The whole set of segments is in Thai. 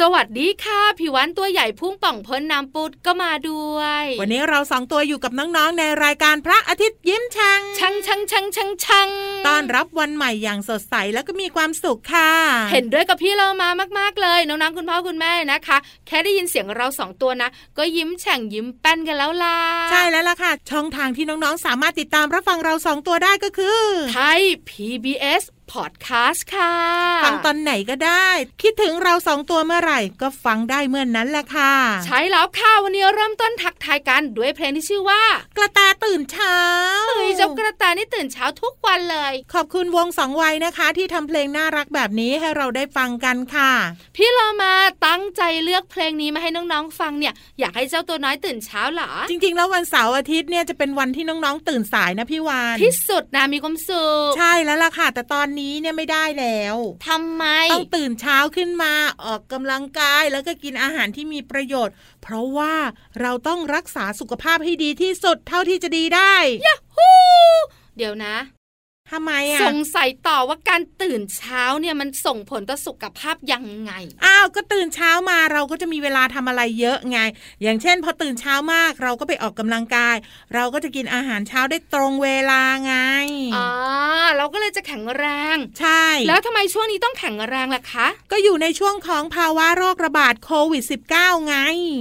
สวัสดีค่ะผิววันตัวใหญ่พุ่งป่องพ้นน้ำปุดก็มาด้วย วันนี้เราสองตัวอยู่กับน้องๆในรายการพระอาทิตย์ยิ้มช่างชังชังชังชังชังต้อนรับวันใหม่อย่างสดใสแล้วก็มีความสุขค่ะ เห็นด้วยกับพี่เรามามาก ๆเลยน้องๆคุณพ่อคุณแม่นะคะ แค่ได้ยินเสียงเราสองตัวนะ ก็ยิ้มแฉ่งยิ้มแป้นกันแล้วล่ะใช่แล้วล่ะค่ะ ช่องทางที่น้องๆสามารถติดตามรับฟังเราสองตัวได้ก็คือไทย PBS Podcast ค่ะ ฟังตอนไหนก็ได้ คิดถึงเราสองตัวเมื่อไหร่ ก็ฟังได้เมื่อนนั้นแหละค่ะ ใช้แล้วค่ะวันนี้เริ่มต้นทักทายกันด้วยเพลงที่ชื่อว่า กระแตตื่นเช้าเฮ้ยเจ้ากระต่ายนี่ตื่นเช้าทุกวันเลย ขอบคุณวงสองวัยนะคะ ที่ทำเพลงน่ารักแบบนี้ให้เราได้ฟังกันค่ะ พี่เรามาตั้งใจเลือกเพลงนี้มาให้น้องๆฟังเนี่ย อยากให้เจ้าตัวน้อยตื่นเช้าเหรอจริง ๆ แล้ววันเสาร์อาทิตย์เนี่ยจะเป็นวันที่น้องๆตื่นสายนะพี่วานที่สุดนะมีความสุขใช่แล้วล่ะค่ะ แต่ตอนนี้เนี่ยไม่ได้แล้วทำไมต้องตื่นเช้าขึ้นมาออกกำลังกายแล้วก็กินอาหารที่มีประโยชน์ เพราะว่าเราต้องรักษาสุขภาพให้ดีที่สุดเท่าที่จะดีได้ฮู้เดี๋ยวนะ ทำไมอะสงสัยต่อว่าการตื่นเช้าเนี่ยมันส่งผลต่อสุขภาพยังไง อ้าวก็ตื่นเช้ามาเราก็จะมีเวลาทำอะไรเยอะไง อย่างเช่น พอตื่นเช้ามากเราก็ไปออกกำลังกาย เราก็จะกินอาหารเช้าได้ตรงเวลาไงอ่าเราก็เลยจะแข็งแรง ใช่ แล้วทำไมช่วงนี้ต้องแข็งแรงล่ะคะ ก็อยู่ในช่วงของภาวะโรคระบาดโควิด -19 ไง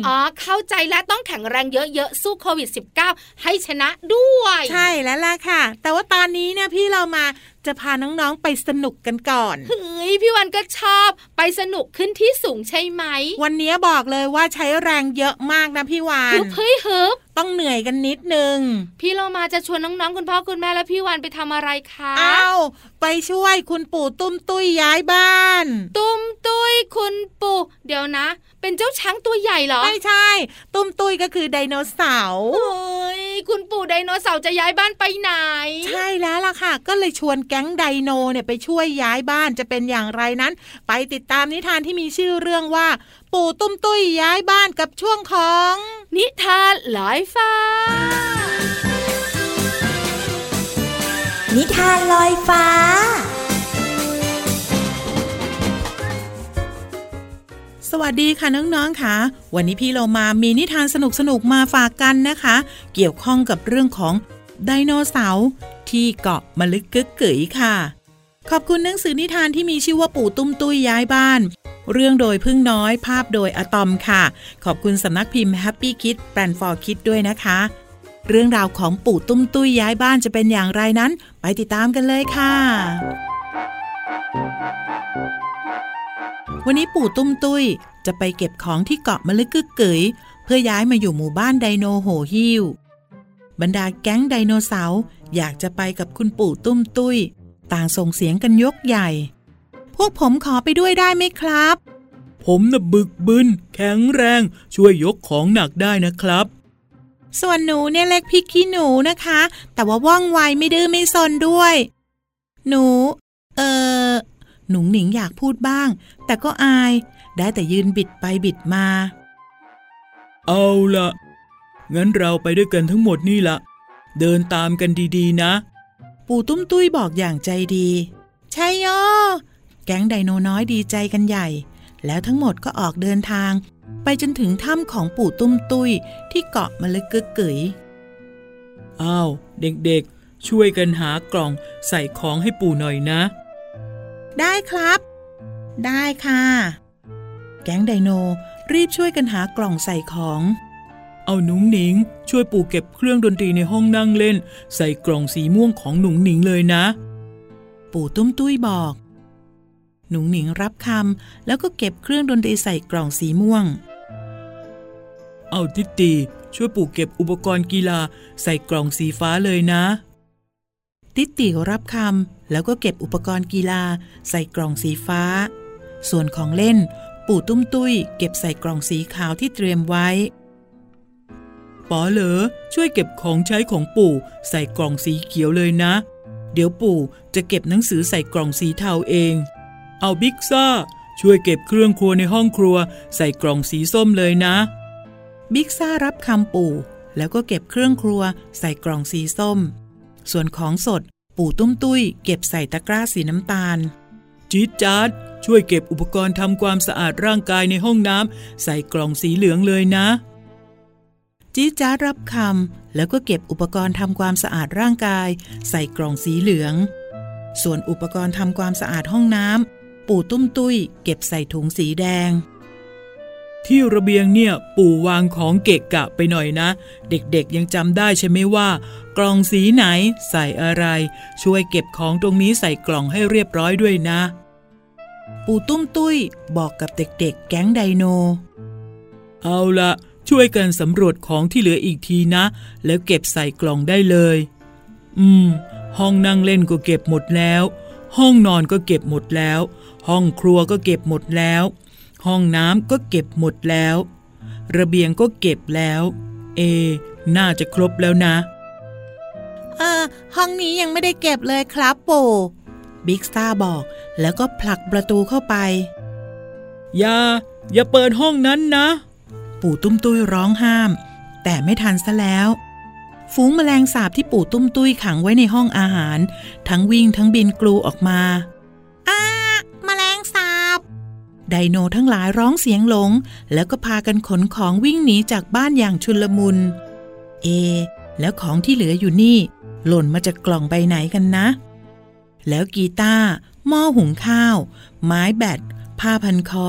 อ๋อเข้าใจแล้วต้องแข็งแรงเยอะๆสู้โควิด -19 ให้ชนะด้วย ใช่แล้วล่ะค่ะ แต่ว่าตอนนี้เนี่ยพี่เรามาจะพาน้องๆไปสนุกกันก่อนเฮ้ยพี่วันก็ชอบไปสนุกขึ้นที่สูงใช่ไหม วันนี้บอกเลยว่าใช้แรงเยอะมากนะพี่วานฮึบเฮ้ยฮึบต้องเหนื่อยกันนิดนึง พี่เรามาจะชวนน้องๆ คุณพ่อคุณแม่และพี่วันไปทำอะไรคะอ้าวไปช่วยคุณปู่ตุ้มตุ้ยย้ายบ้าน ตุ้มตุ้ยคุณปู่เดี๋ยวนะ เป็นเจ้าช้างตัวใหญ่เหรอ ไม่ใช่ ตุ้มตุ้ยก็คือไดโนเสาร์เฮ้ยคุณปู่ไดโนเสาร์จะย้ายบ้านไปไหน ใช่แล้วล่ะค่ะ ก็เลยชวนแก๊งไดโนเนี่ยไปช่วยย้ายบ้านจะเป็นอย่างไรนั้น ไปติดตามนิทานที่มีชื่อเรื่องว่า ปู่ตุ้มตุ้ยย้ายบ้านกับช่วงของ นิทานลอยฟ้า นิทานลอยฟ้าสวัสดีค่ะน้องๆค่ะ วันนี้พี่เรามามีนิทานสนุกๆมาฝากกันนะคะ เกี่ยวข้องกับเรื่องของ ไดโนเสาร์ที่เกาะมะลึกกึกกึ๋ยค่ะ ขอบคุณหนังสือนิทานที่มีชื่อว่าปู่ตุ้มตุ้ยย้ายบ้าน เรื่องโดยพึ่งน้อยภาพโดยอะตอมค่ะ ขอบคุณสำนักพิมพ์ Happy Kid แปลนฟอร์คิดด้วยนะคะ เรื่องราวของปู่ตุ้มตุ้ยย้ายบ้านจะเป็นอย่างไรนั้น ไปติดตามกันเลยค่ะวันนี้ปู่ตุ้มตุ้ยจะไปเก็บของที่เกาะมะลึกกึกกึ๋ยเพื่อย้ายมาอยู่หมู่บ้านไดโนโหหิว บรรดาแก๊งไดโนเสาร์อยากจะไปกับคุณปู่ตุ้มตุ้ย ต่างส่งเสียงกันยกใหญ่ พวกผมขอไปด้วยได้ไหมครับ ผมน่ะบึกบึนแข็งแรงช่วยยกของหนักได้นะครับ ส่วนหนูเนี่ยเล็กพริกขี้หนูนะคะ แต่ว่าว่องไวไม่ดื้อไม่ซนด้วย หนู เออหนุ่งหนิงอยากพูดบ้าง แต่ก็อาย ได้แต่ยืนบิดไปบิดมา เอาละ งั้นเราไปด้วยกันทั้งหมดนี่ละ เดินตามกันดีๆนะ ปู่ตุ้มตุ้ยบอกอย่างใจดี ใช่ยอแก๊งไดโนน้อยดีใจกันใหญ่ แล้วทั้งหมดก็ออกเดินทาง ไปจนถึงถ้ำของปู่ตุ้มตุ้ยที่เกาะมะลึกกึกกึ๋ยอ้าวเด็กๆ ช่วยกันหากล่องใส่ของให้ปู่หน่อยนะ ได้ครับ ได้ค่ะ แก๊งไดโนรีบช่วยกันหากล่องใส่ของ เอาหนุ่งหนิง ช่วยปู่เก็บเครื่องดนตรีในห้องนั่งเล่น ใส่กล่องสีม่วงของหนุ่งหนิงเลยนะ ปู่ตุ้มตุ้ยบอก หนุ่งหนิงรับคำแล้วก็เก็บเครื่องดนตรีใส่กล่องสีม่วง เอาทิตตีช่วยปู่เก็บอุปกรณ์กีฬาใส่กล่องสีฟ้าเลยนะ ติติรับคำแล้วก็เก็บอุปกรณ์กีฬาใส่กล่องสีฟ้า ส่วนของเล่น ปู่ตุ้มตุ้ยเก็บใส่กล่องสีขาวที่เตรียมไว้ ป๋อเหลอช่วยเก็บของใช้ของปู่ใส่กล่องสีเขียวเลยนะ เดี๋ยวปู่จะเก็บหนังสือใส่กล่องสีเทาเอง เอาบิ๊กซ่า ช่วยเก็บเครื่องครัวในห้องครัว ใส่กล่องสีส้มเลยนะ บิ๊กซ่ารับคำปู่ แล้วก็เก็บเครื่องครัวใส่กล่องสีส้ม ส่วนของสดปู่ตุ้มตุ้ย เก็บใส่ตะกร้าสีน้ำตาลจี๊ดจ๊าดช่วยเก็บอุปกรณ์ทำความสะอาดร่างกายในห้องน้ำใส่กล่องสีเหลืองเลยนะ จี๊ดจ้าดรับคำแล้วก็เก็บอุปกรณ์ทำความสะอาดร่างกาย ใส่กล่องสีเหลือง ส่วนอุปกรณ์ทำความสะอาดห้องน้ำปู่ตุ้มตุ้ย เก็บใส่ถุงสีแดง ที่ระเบียงเนี่ยปู่วางของเกะกะไปหน่อยนะ เด็กๆยังจำได้ใช่ไหมว่า กล่องสีไหน ใส่อะไร ช่วยเก็บของตรงนี้ใส่กล่องให้เรียบร้อยด้วยนะ ปู่ตุ้มตุ้ย บอกกับเด็กๆ แก๊งไดโน เอาละ ช่วยกันสำรวจของที่เหลืออีกทีนะ แล้วเก็บใส่กล่องได้เลย อืม ห้องนั่งเล่นก็เก็บหมดแล้ว ห้องนอนก็เก็บหมดแล้ว ห้องครัวก็เก็บหมดแล้ว ห้องน้ำก็เก็บหมดแล้ว ระเบียงก็เก็บแล้ว เอ น่าจะครบแล้วนะ เออ ห้องนี้ยังไม่ได้เก็บเลยครับปู่บิ๊กซ่าบอกแล้วก็ผลักประตูเข้าไป อย่า อย่าเปิดห้องนั้นนะ ปู่ตุ้มตุ้ยร้องห้าม แต่ไม่ทันซะแล้ว ฝูงแมลงสาบที่ปู่ตุ้มตุ้ยขังไว้ในห้องอาหาร ทั้งวิ่งทั้งบินกลูออกมาอ้าแมลงสาบ ไดโนทั้งหลายร้องเสียงหลง แล้วก็พากันขนของวิ่งหนีจากบ้านอย่างชุลมุน เอ แล้วของที่เหลืออยู่นี่ หล่นมาจากกล่องใบไหนกันนะ แล้วกีตาร์หม้อหุงข้าว ไม้แบตผ้าพันคอ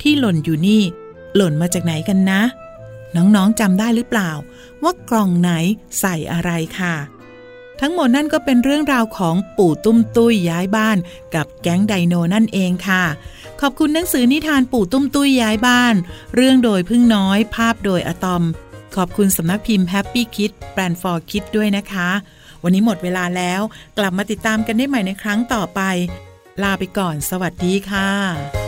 ที่หล่นอยู่นี่ หล่นมาจากไหนกันนะ น้องๆจำได้หรือเปล่า ว่ากล่องไหนใส่อะไรค่ะ ทั้งหมดนั่นก็เป็นเรื่องราวของปู่ตุ้มตุ้ยย้ายบ้าน กับแก๊งไดโนนั่นเองค่ะ ขอบคุณหนังสือนิทานปู่ตุ้มตุ้ยย้ายบ้าน เรื่องโดยพึ่งน้อย ภาพโดยอะตอม ขอบคุณสำนักพิมพ์ Happy Kid แบรนด์ for Kid ด้วยนะคะ วันนี้หมดเวลาแล้ว กลับมาติดตามกันได้ใหม่ในครั้งต่อไป ลาไปก่อน สวัสดีค่ะ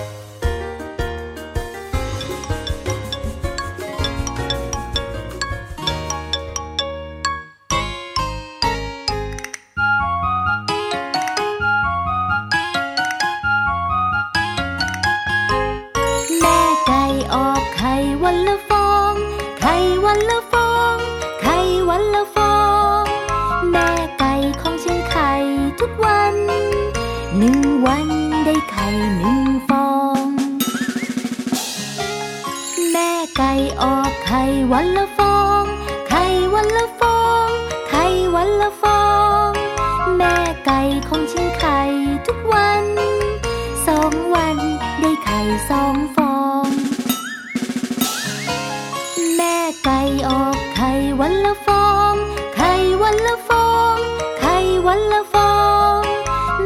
ออกไข่วันละฟอง ไข่วันละฟอง ไข่วันละฟอง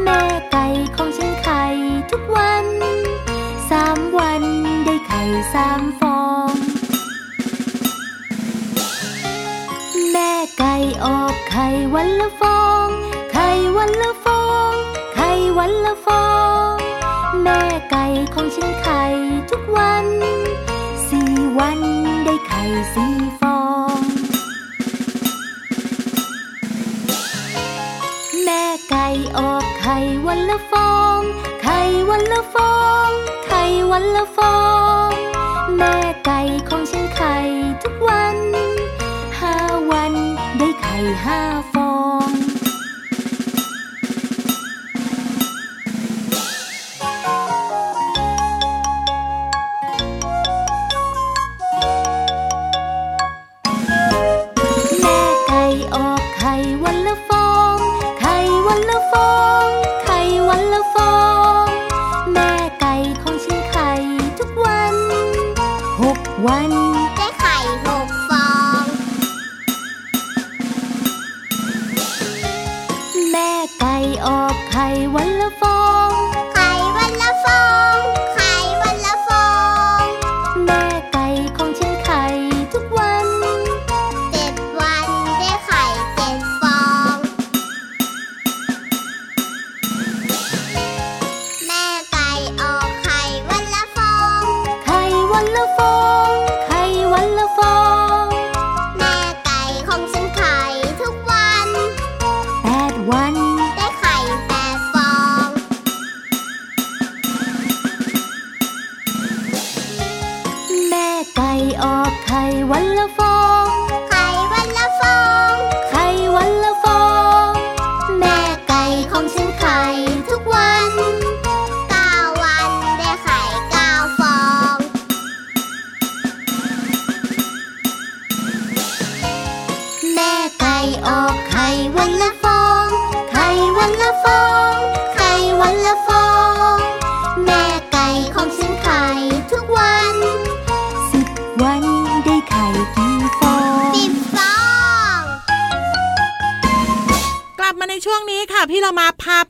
แม่ไก่ของฉันไข่ทุกวัน สามวันได้ไข่สามฟอง แม่ไก่ออกไข่วันละฟอง ไข่วันละฟอง ไข่วันละฟอง แม่ไก่ของฉันไข่ทุกวัน สี่วัน สีฟอง แม่ไก่ออกไข่วันละฟอง ไข่วันละฟอง ไข่วันละฟอง แม่ไก่ของฉันไข่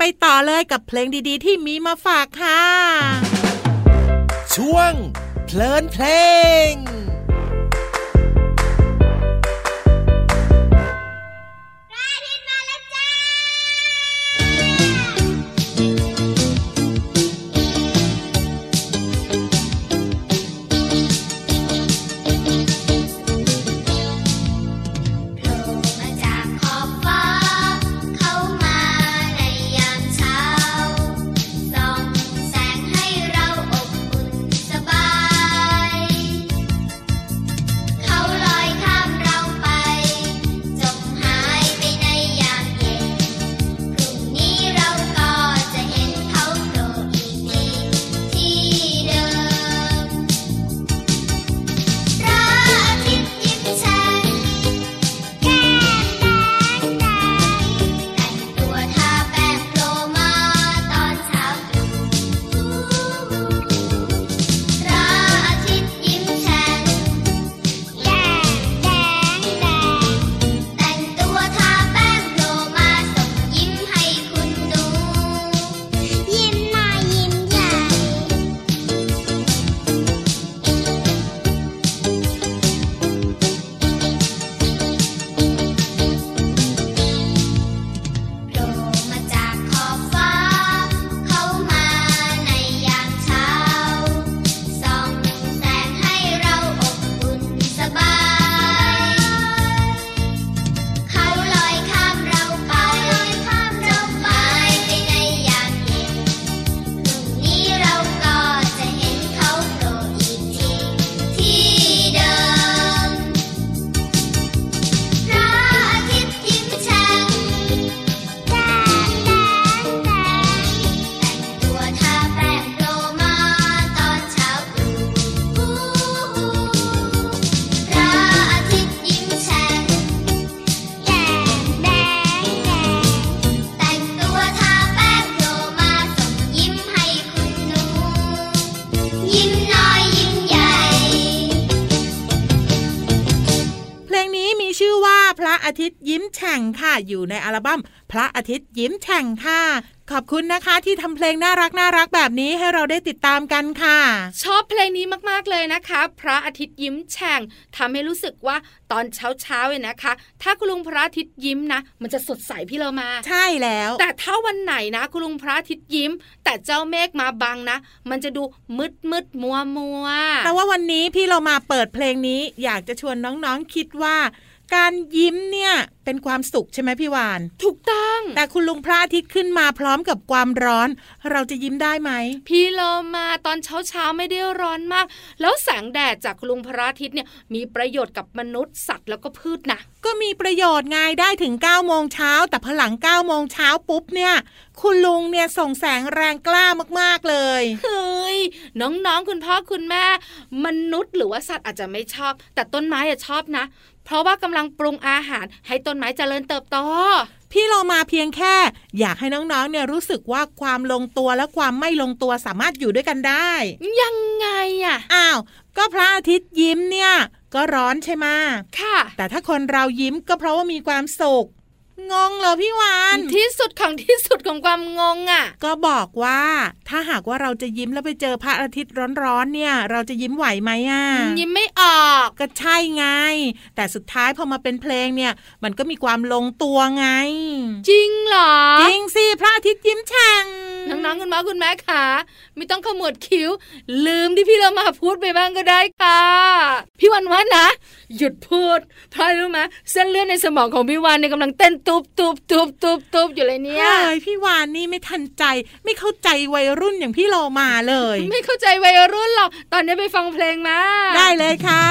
ไปต่อเลยกับเพลงดีๆ ที่มีมาฝากค่ะ ช่วงเพลินเพลง อยู่ในอัลบั้มพระอาทิตย์ยิ้มแฉ่งค่ะขอบคุณนะคะที่ทำเพลงน่ารักน่ารักแบบนี้ให้เราได้ติดตามกันค่ะ ชอบเพลงนี้มากๆเลยนะคะ พระอาทิตย์ยิ้มแฉ่งทำให้รู้สึกว่าตอนเช้าๆเนี่ยนะคะ ถ้าคุณลุงพระอาทิตย์ยิ้มนะ มันจะสดใสพี่เรามา ใช่แล้ว แต่ถ้าวันไหนนะคุณลุงพระอาทิตย์ยิ้ม แต่เจ้าเมฆมาบังนะ มันจะดูมืดมืดมัวมัวแต่ว่าวันนี้พี่เรามาเปิดเพลงนี้อยากจะชวนน้องๆคิดว่า การยิ้มเนี่ยเป็นความสุขใช่ไหมพี่วาน ถูกต้อง แต่คุณลุงพระอาทิตย์ขึ้นมาพร้อมกับความร้อน เราจะยิ้มได้ไหม พี่โลมาตอนเช้าเช้าๆไม่ได้ร้อนมาก แล้วแสงแดดจากคุณลุงพระอาทิตย์เนี่ยมีประโยชน์กับมนุษย์สัตว์แล้วก็พืชนะก็มีประโยชน์ไงได้ถึง9ก้าโมงเช้าแต่พอหลัง9ก้าโมงเช้าปุ๊บเนี่ย คุณลุงเนี่ยส่งแสงแรงกล้ามากๆเลยเฮ้ยน้องๆคุณพ่อคุณแม่ มนุษย์หรือว่าสัตว์อาจจะไม่ชอบ แต่ต้นไม้อะชอบนะ เพราะว่ากำลังปรุงอาหารให้ต้นไม้เจริญเติบโตพี่เรามาเพียงแค่ อยากให้น้องๆ เนี่ยรู้สึกว่าความลงตัวและความไม่ลงตัวสามารถอยู่ด้วยกันได้ ยังไงอะอ้าว ก็พระอาทิตย์ยิ้มเนี่ย ก็ร้อนใช่ไหมค่ะ แต่ถ้าคนเรายิ้มก็เพราะว่ามีความสุข งงเหรอพี่วานที่สุดของที่สุดของความงงอะก็บอกว่าถ้าหากว่าเราจะยิ้มแล้วไปเจอพระอาทิตย์ร้อนๆเนี่ย เราจะยิ้มไหวไหมอะยิ้มไม่ออกก็ใช่ไง แต่สุดท้ายพอมาเป็นเพลงเนี่ย มันก็มีความลงตัวไง จริงเหรอจริงสิพระอาทิตย์ยิ้มแฉ่งน้องๆคุณพ่อคุณแม่ค่ะไม่ต้องขมวดคิ้ว ลืมที่พี่เรามาพูดไปบ้างก็ได้ค่ะ พี่วันว่านะ หยุดพูดเพราะอะไรรู้ไหมเส้นเลือดในสมองของพี่วันเนี่ยกำลังเต้นตุบตุบตุบตุบตุบอยู่เลยเนี่ยเฮ้ยพี่วานนี่ไม่ทันใจ ไม่เข้าใจวัยรุ่นอย่างพี่โลมาเลย ไม่เข้าใจวัยรุ่นหรอกตอนนี้ไปฟังเพลงมาได้เลยค่ะ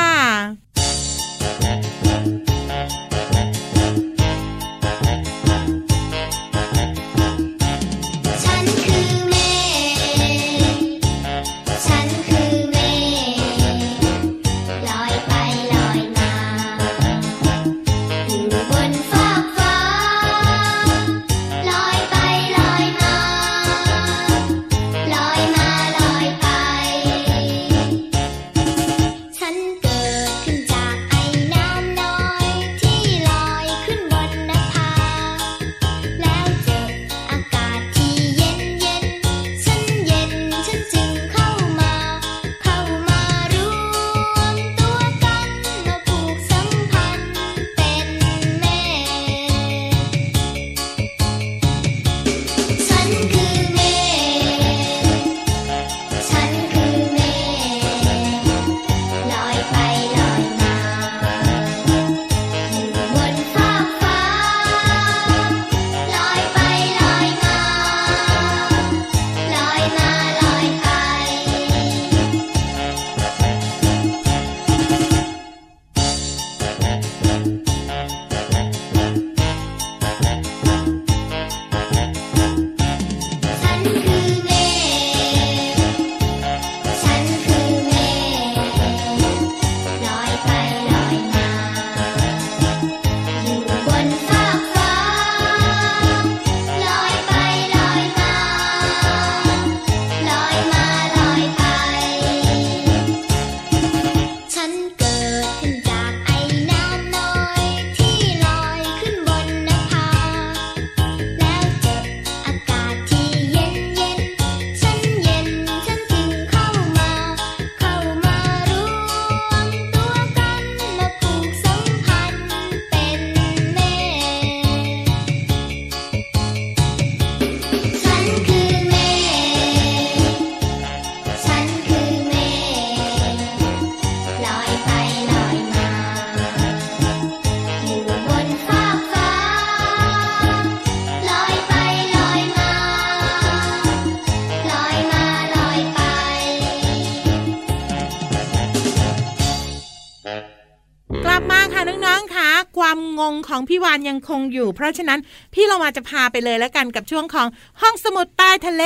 ของพี่วานยังคงอยู่ เพราะฉะนั้นพี่เรามาจะพาไปเลยแล้วกันกับช่วงของห้องสมุดใต้ทะเล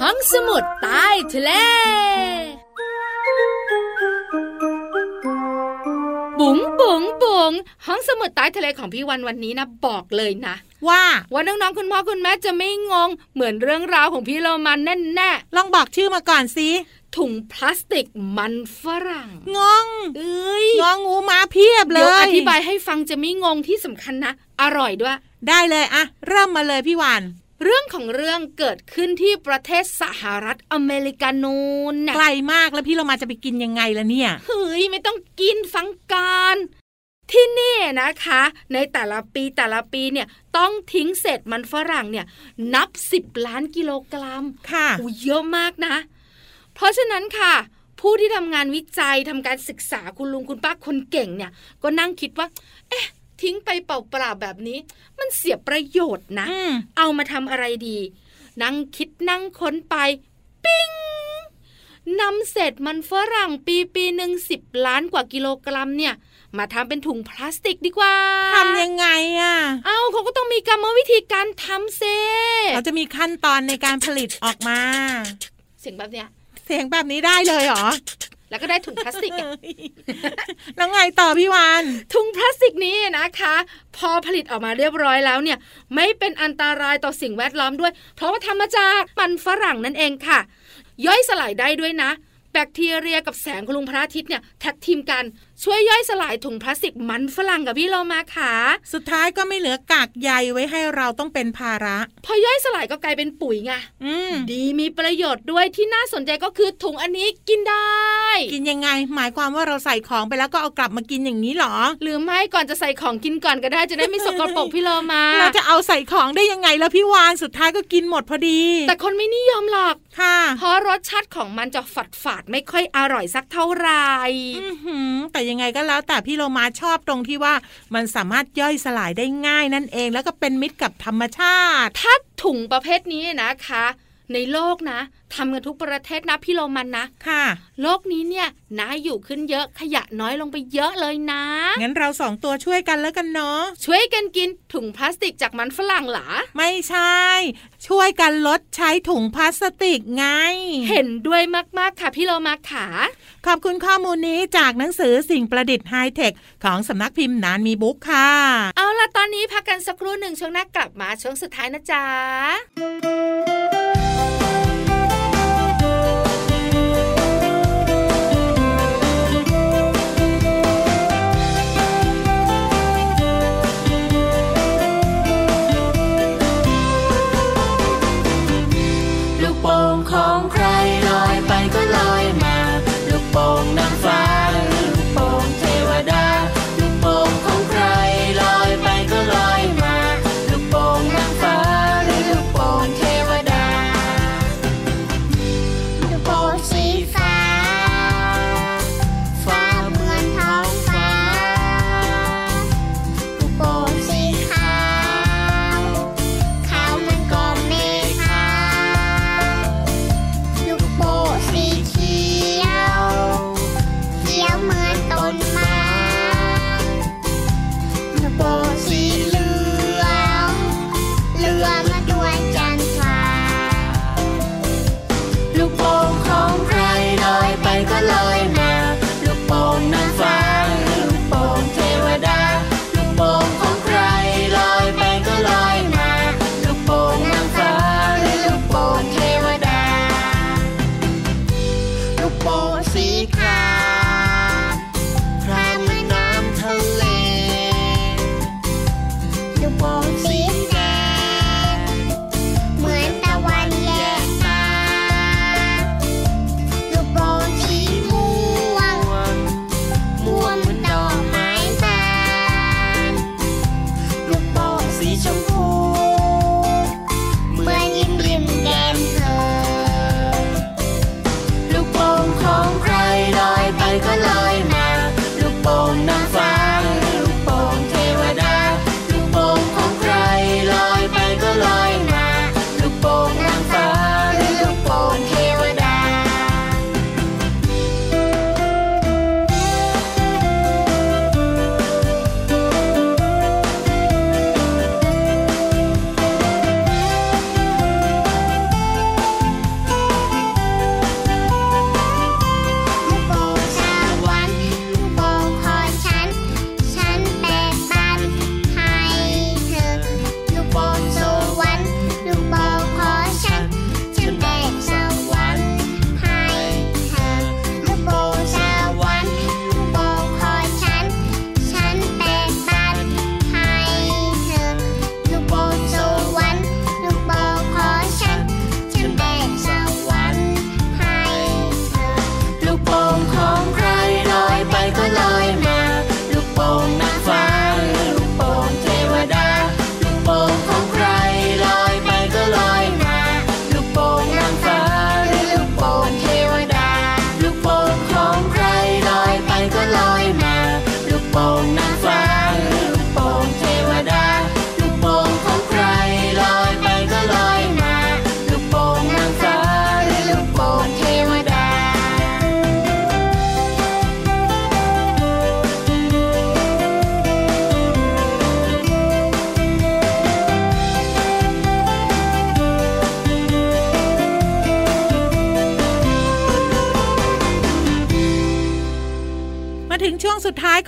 ห้องสมุดใต้ทะเล บุ๋งบุ๋งบุ๋งห้องสมุดใต้ทะเลของพี่วันวันนี้นะบอกเลยนะว่าว่าน้องๆคุณพ่อคุณแม่จะไม่งง เหมือนเรื่องราวของพี่เรามาแน่แน่ลองบอกชื่อมาก่อนสิๆ ถุงพลาสติกมันฝรั่ง งงเอ้ยงองูมาเพียบเลเดี๋ยวยอธิบายให้ฟังจะไม่งงที่สำคัญนะ อร่อยด้วย ได้เลยอะเริ่มมาเลยพี่วานเรื่องของเรื่องเกิดขึ้นที่ประเทศสหรัฐอเมริกานูนนะไกลมากแล้วพี่เรามาจะไปกินยังไงล่ะเนี่ย เฮ้ย ไม่ต้องกินฟังการที่นี่นะคะ ในแต่ละปีแต่ละปีเนี่ยต้องทิ้งเศษมันฝรั่งเนี่ยนับสิบล้านกิโลกรัมค่ะโอ้เยอะมากนะ เพราะฉะนั้นค่ะ ผู้ที่ทำงานวิจัยทำการศึกษาคุณลุงคุณป้าคนเก่งเนี่ย ก็นั่งคิดว่า เอ๊ะทิ้งไปเปล่าๆแบบนี้ มันเสียประโยชน์นะอืมเอามาทำอะไรดี นั่งคิดนั่งค้นไป ปิ้งนำเศษมันฝรั่งปีปีหนึ่งสิบล้านกว่ากิโลกรัมเนี่ย มาทำเป็นถุงพลาสติกดีกว่าทำยังไงอะเอาเขาก็ต้องมีกรรมวิธีการทำเซเราจะมีขั้นตอนในการผลิตออกมา เสียงแบบเนี้ย เสียงแบบนี้ได้เลยเหรอแล้วก็ได้ถุงพลาสติกอะแล้วไงต่อพี่วานถุงพลาสติกนี้นะคะ พอผลิตออกมาเรียบร้อยแล้วเนี่ย ไม่เป็นอันตรายต่อสิ่งแวดล้อมด้วย เพราะว่าทำมาจากมันฝรั่งนั่นเองค่ะ ย่อยสลายได้ด้วยนะ แบคทีเรียกับแสงของลุงพระอาทิตย์เนี่ยแท็กทีมกัน ช่วยย่อยสลายถุงพลาสติกมันฝรั่งกับพี่เรามาค่ะสุดท้ายก็ไม่เหลือกากใยไว้ให้เราต้องเป็นภาระ พอย่อยสลายก็กลายเป็นปุ๋ยไงอืมดีมีประโยชน์ด้วยที่น่าสนใจก็คือถุงอันนี้กินได้ กินยังไง หมายความว่าเราใส่ของไปแล้วก็เอากลับมากินอย่างนี้เหรอ หรือไม่ก่อนจะใส่ของกินก่อนก็ได้จะได้ไม่สกปรกพี่เรามาเราจะเอาใส่ของได้ยังไงแล้วพี่วานสุดท้ายก็กินหมดพอดี แต่คนไม่นิยมหรอกค่ะ เพราะรสชาติของมันจะฝาดฝาดๆไม่ค่อยอร่อยสักเท่าไหร่อื้อหือแต่ยังยังไงก็แล้ว แต่พี่โลมาชอบตรงที่ว่ามันสามารถย่อยสลายได้ง่ายนั่นเอง แล้วก็เป็นมิตรกับธรรมชาติ ถ้าถุงประเภทนี้นะคะ ในโลกนะ ทำกันทุกประเทศนะพี่โรมันนะค่ะ โลกนี้เนี่ยน่าอยู่ขึ้นเยอะขยะน้อยลงไปเยอะเลยนะ งั้นเราสองตัวช่วยกันแล้วกันเนาะช่วยกันกินถุงพลาสติกจากมันฝรั่งเหรอไม่ใช่ ช่วยกันลดใช้ถุงพลาสติกไง เห็นด้วยมากๆค่ะพี่โลมาขาขอบคุณข้อมูลนี้จากหนังสือสิ่งประดิษฐ์ไฮเทคของสำนักพิมพ์นานมีบุ๊กค่ะ เอาล่ะตอนนี้พักกันสักครู่หนึ่งช่วงหน้ากลับมาช่วงสุดท้ายนะจ๊ะ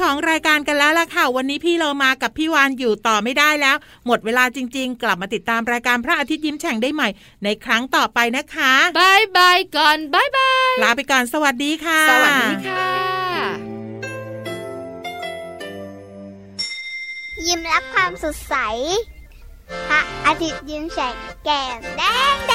ของรายการกันแล้วล่ะค่ะ วันนี้พี่เรามากับพี่วานอยู่ต่อไม่ได้แล้ว หมดเวลาจริง ๆ กลับมาติดตามรายการพระอาทิตย์ยิ้มแฉ่งได้ใหม่ ในครั้งต่อไปนะคะบายบายก่อนบายบายลาไปก่อนสวัสดีค่ะ สวัสดีค่ะ ยิ้มรับความสดใสพระอาทิตย์ยิ้มแฉกแก้มแดงแด